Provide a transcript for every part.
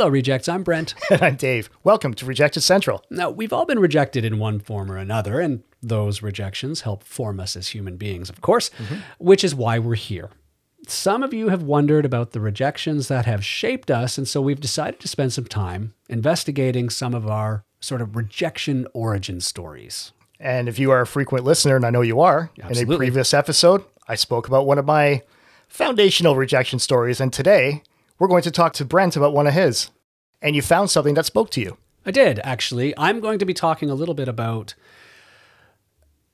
Hello, Rejects. I'm Brent. And I'm Dave. Welcome to Rejected Central. Now, we've all been rejected in one form or another, and those rejections help form us as human beings, of course, mm-hmm. which is why we're here. Some of you have wondered about the rejections that have shaped us, and so we've decided to spend some time investigating some of our sort of rejection origin stories. And if you are a frequent listener, and I know you are, in a previous episode, I spoke about one of my foundational rejection stories. And today, we're going to talk to Brent about one of his. And you found something that spoke to you. I did, actually. I'm going to be talking a little bit about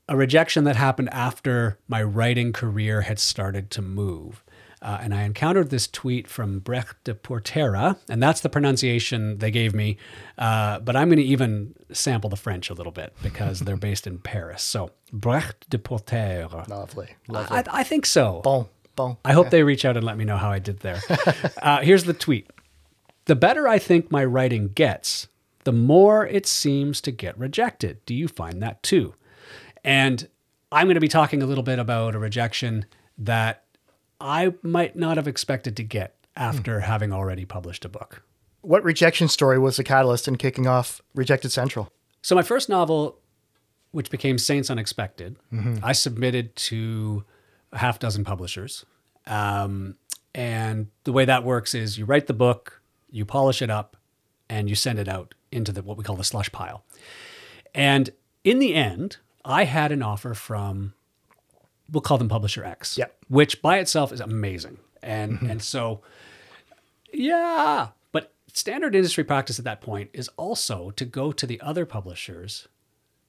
a rejection that happened after my writing career had started to move. Uh, and I encountered this tweet from Brecht de Portera, and that's the pronunciation they gave me. Uh, but I'm going to even sample the French a little bit because they're based in Paris. So, Brecht de Portera. Lovely. Lovely. I, I think so. Bon, bon. I hope they reach out and let me know how I did there. uh, here's the tweet The better I think my writing gets, the more it seems to get rejected. Do you find that too? And I'm going to be talking a little bit about a rejection that I might not have expected to get after having already published a book. What rejection story was the catalyst in kicking off Rejected Central? So my first novel, which became Saints Unexpected, I submitted to a half dozen publishers. Um, and the way that works is you write the book, you polish it up, and you send it out into the what we call the slush pile. And in the end, I had an offer from we'll call them publisher X, Yep. which by itself is amazing. And mm-hmm. and so yeah, but standard industry practice at that point is also to go to the other publishers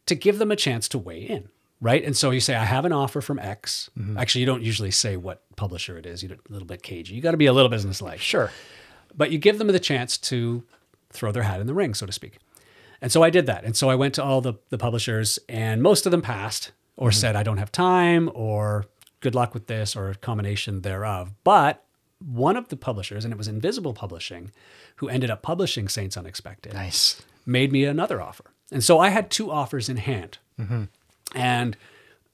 to give them a chance to weigh in, right? And so you say, I have an offer from X. Mm-hmm. Actually, you don't usually say what publisher it is. You're a little bit cagey. You got to be a little business-like. Sure. But you give them the chance to throw their hat in the ring, so to speak. And so I did that. And so I went to all the, the publishers, and most of them passed or mm-hmm. said, I don't have time, or good luck with this, or a combination thereof. But one of the publishers, and it was Invisible Publishing, who ended up publishing Saints Unexpected Nice. made me another offer. And so I had two offers in hand. Mm-hmm. And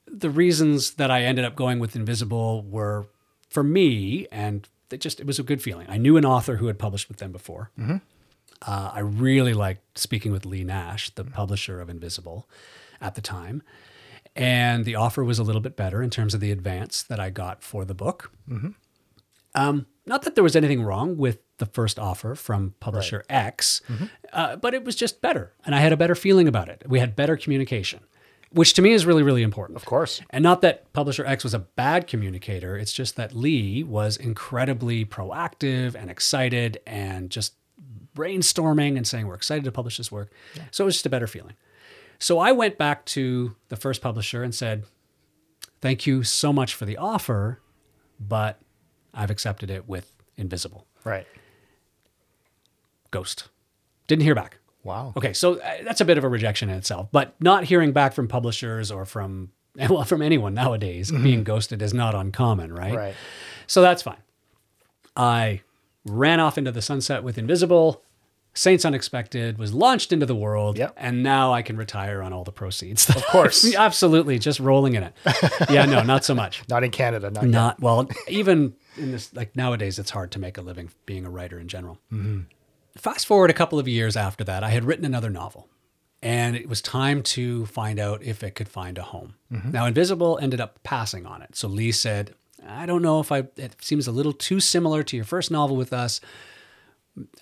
the reasons that I ended up going with Invisible were for me, and it just it was a good feeling. I knew an author who had published with them before. Uh, I really liked speaking with Leigh Nash, the publisher of Invisible, at the time. And the offer was a little bit better in terms of the advance that I got for the book. Um, not that there was anything wrong with the first offer from publisher X, uh, but it was just better. And I had a better feeling about it. We had better communication, which to me is really, really important. Of course. And not that publisher X was a bad communicator, it's just that Leigh was incredibly proactive and excited and just brainstorming and saying, We're excited to publish this work. So it was just a better feeling. So I went back to the first publisher and said, Thank you so much for the offer, but I've accepted it with Invisible. Right. Ghost. Didn't hear back. Wow. Okay, so uh, that's a bit of a rejection in itself, but not hearing back from publishers or from well from anyone nowadays being ghosted is not uncommon, right? Right. So that's fine. I ran off into the sunset with Invisible. Saints Unexpected was launched into the world, Yep. and now I can retire on all the proceeds. Of course. absolutely, just rolling in it. yeah, no, not so much. Not in Canada. Not. Not well, even in this like nowadays, it's hard to make a living being a writer in general. Fast forward a couple of years after that, I had written another novel, and it was time to find out if it could find a home. Now, Invisible ended up passing on it, so Leigh said, "I don't know if I. It seems a little too similar to your first novel with us.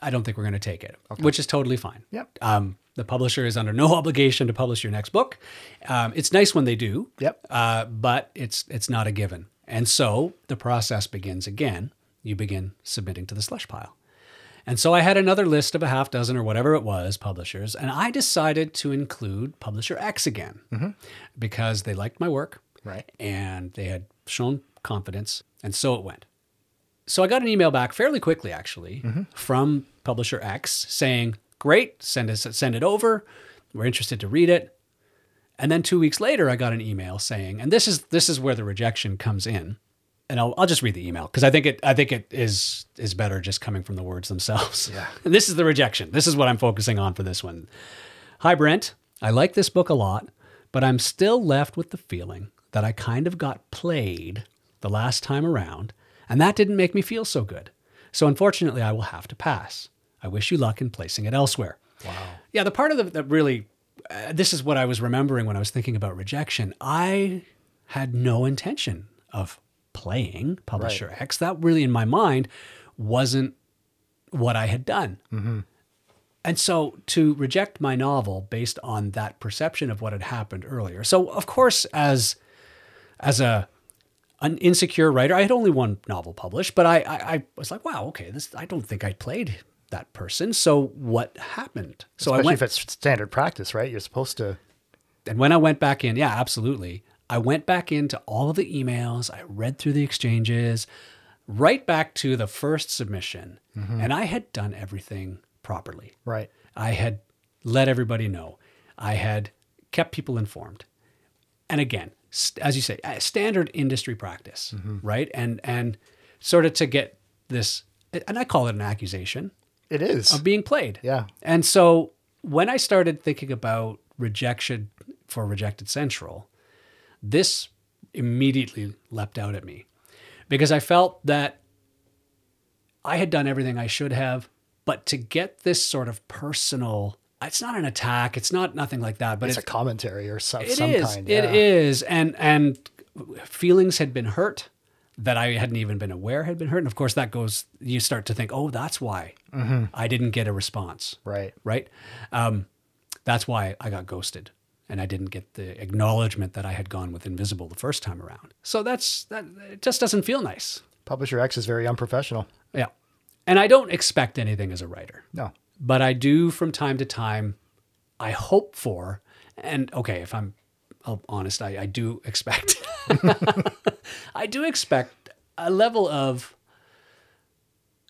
I don't think we're going to take it," which is totally fine. Yep. Um, the publisher is under no obligation to publish your next book. Um, it's nice when they do. Yep. Uh, but it's it's not a given. And so the process begins again. You begin submitting to the slush pile. And so I had another list of a half dozen or whatever it was publishers, and I decided to include publisher X again mm-hmm. because they liked my work Right. and they had shown confidence, and so it went. So I got an email back fairly quickly, actually, mm-hmm. from publisher X saying, "Great, send us send it over. We're interested to read it." And then two weeks later, I got an email saying, and this is this is where the rejection comes in. And I'll, I'll just read the email because I think it I think it is is better just coming from the words themselves. Yeah. And this is the rejection. This is what I'm focusing on for this one. Hi Brent, I like this book a lot, but I'm still left with the feeling that I kind of got played the last time around, and that didn't make me feel so good. So unfortunately, I will have to pass. I wish you luck in placing it elsewhere. Wow. Yeah, the part of the that really, uh, this is what I was remembering when I was thinking about rejection. I had no intention of playing Publisher X. That really, in my mind, wasn't what I had done. Mm-hmm. And so to reject my novel based on that perception of what had happened earlier. So of course, as as a an insecure writer, I had only one novel published, but I I, I was like, wow, okay, this I don't think I played that person. So what happened? So Especially I went if it's standard practice, right? You're supposed to. and when I went back in, yeah, absolutely. I went back into all of the emails. I read through the exchanges, right back to the first submission. And I had done everything properly. Right. I had let everybody know. I had kept people informed. And again, st- as you say, uh, standard industry practice, right? And and sort of to get this, and I call it an accusation It is. of being played. yeah. And so when I started thinking about rejection for Rejected Central, this immediately leapt out at me because I felt that I had done everything I should have, but to get this sort of personal, it's not an attack, it's not nothing like that, but It's it's, a commentary or some, it some is. kind. It yeah. is, and and feelings had been hurt that I hadn't even been aware had been hurt, and of course that goes. You start to think, oh, that's why Mm-hmm. I didn't get a response Right. right? Um, that's why I got ghosted, and I didn't get the acknowledgement that I had gone with Invisible the first time around. So that's that. It just doesn't feel nice. Publisher X is very unprofessional. Yeah, and I don't expect anything as a writer, No. but I do from time to time. I hope for, and okay, if I'm honest, I, I do expect. I do expect a level of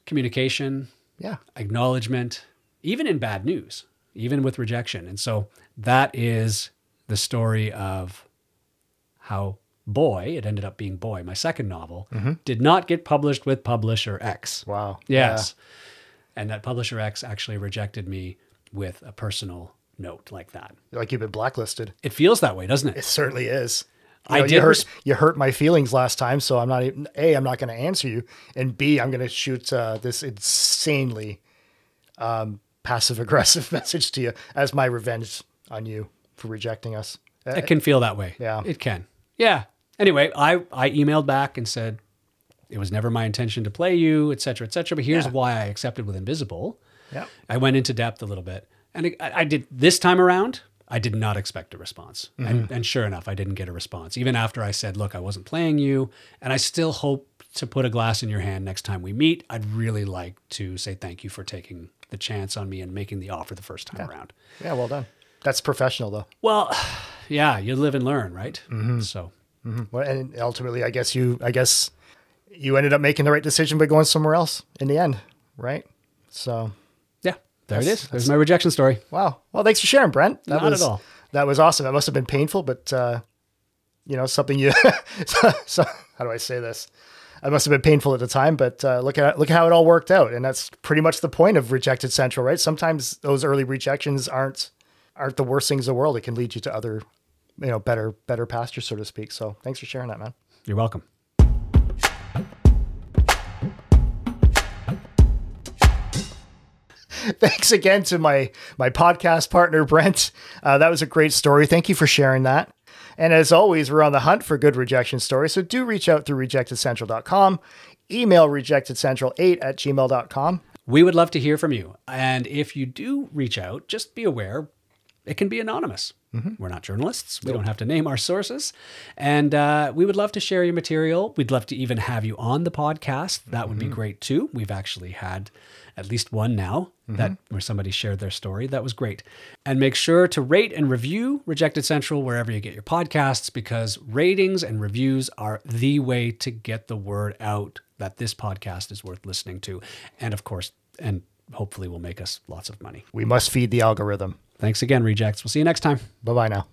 communication, Yeah. acknowledgement, even in bad news, even with rejection. And so that is the story of how Boy, it ended up being Boy, my second novel, did not get published with Publisher X. Wow. Yes. And that Publisher X actually rejected me with a personal note like that. Yeah. Like you've been blacklisted. It feels that way, doesn't It it? certainly is. You I did You hurt, you hurt my feelings last time, so I'm not even. A, I'm not going to answer you, and B, I'm going to shoot uh, this insanely um, passive aggressive message to you as my revenge on you for rejecting us. It can feel that way. Yeah. It can. Yeah. Anyway, I, I emailed back and said, it was never my intention to play you, et cetera, et cetera. But here's Yeah. why I accepted with Invisible. yeah. I went into depth a little bit. And I, I did this time around, I did not expect a response. And, mm-hmm. and sure enough, I didn't get a response. Even after I said, look, I wasn't playing you. And I still hope to put a glass in your hand next time we meet. I'd really like to say thank you for taking the chance on me and making the offer the first time around. Yeah. Well done. That's professional, though. Well, yeah, you live and learn, right? Mm-hmm. So mm-hmm. Well, and ultimately, I guess you, I guess you ended up making the right decision by going somewhere else in the end, right? So, there it That's- is. There's my rejection story. wow. Well, thanks for sharing, Brent. That Not was, at all. That was awesome. It must have been painful, but uh, you know, something you. so, so, how do I say this? It must have been painful at the time, but uh, look at look at how it all worked out, and that's pretty much the point of rejected central, right? Sometimes those early rejections aren't aren't the worst things in the world. It can lead you to other, you know, better better pastures, so to speak. So, thanks for sharing that, man. You're welcome. thanks again to my my podcast partner Brent. Uh, that was a great story. Thank you for sharing that. And as always, we're on the hunt for good rejection stories. So do reach out through rejectedcentral.com. Email rejectedcentral8 at gmail.com. We would love to hear from you. And if you do reach out, just be aware it can be anonymous. Mm-hmm. We're not journalists. We don't have to name our sources. And uh, we would love to share your material. We'd love to even have you on the podcast. That would be mm-hmm. great too. We've actually had at least one now mm-hmm. that where somebody shared their story. That was great. And make sure to rate and review Rejected Central wherever you get your podcasts because ratings and reviews are the way to get the word out that this podcast is worth listening to. And of course, and hopefully will make us lots of money. We must feed the algorithm. Thanks again, Rejects. We'll see you next time. Bye bye now.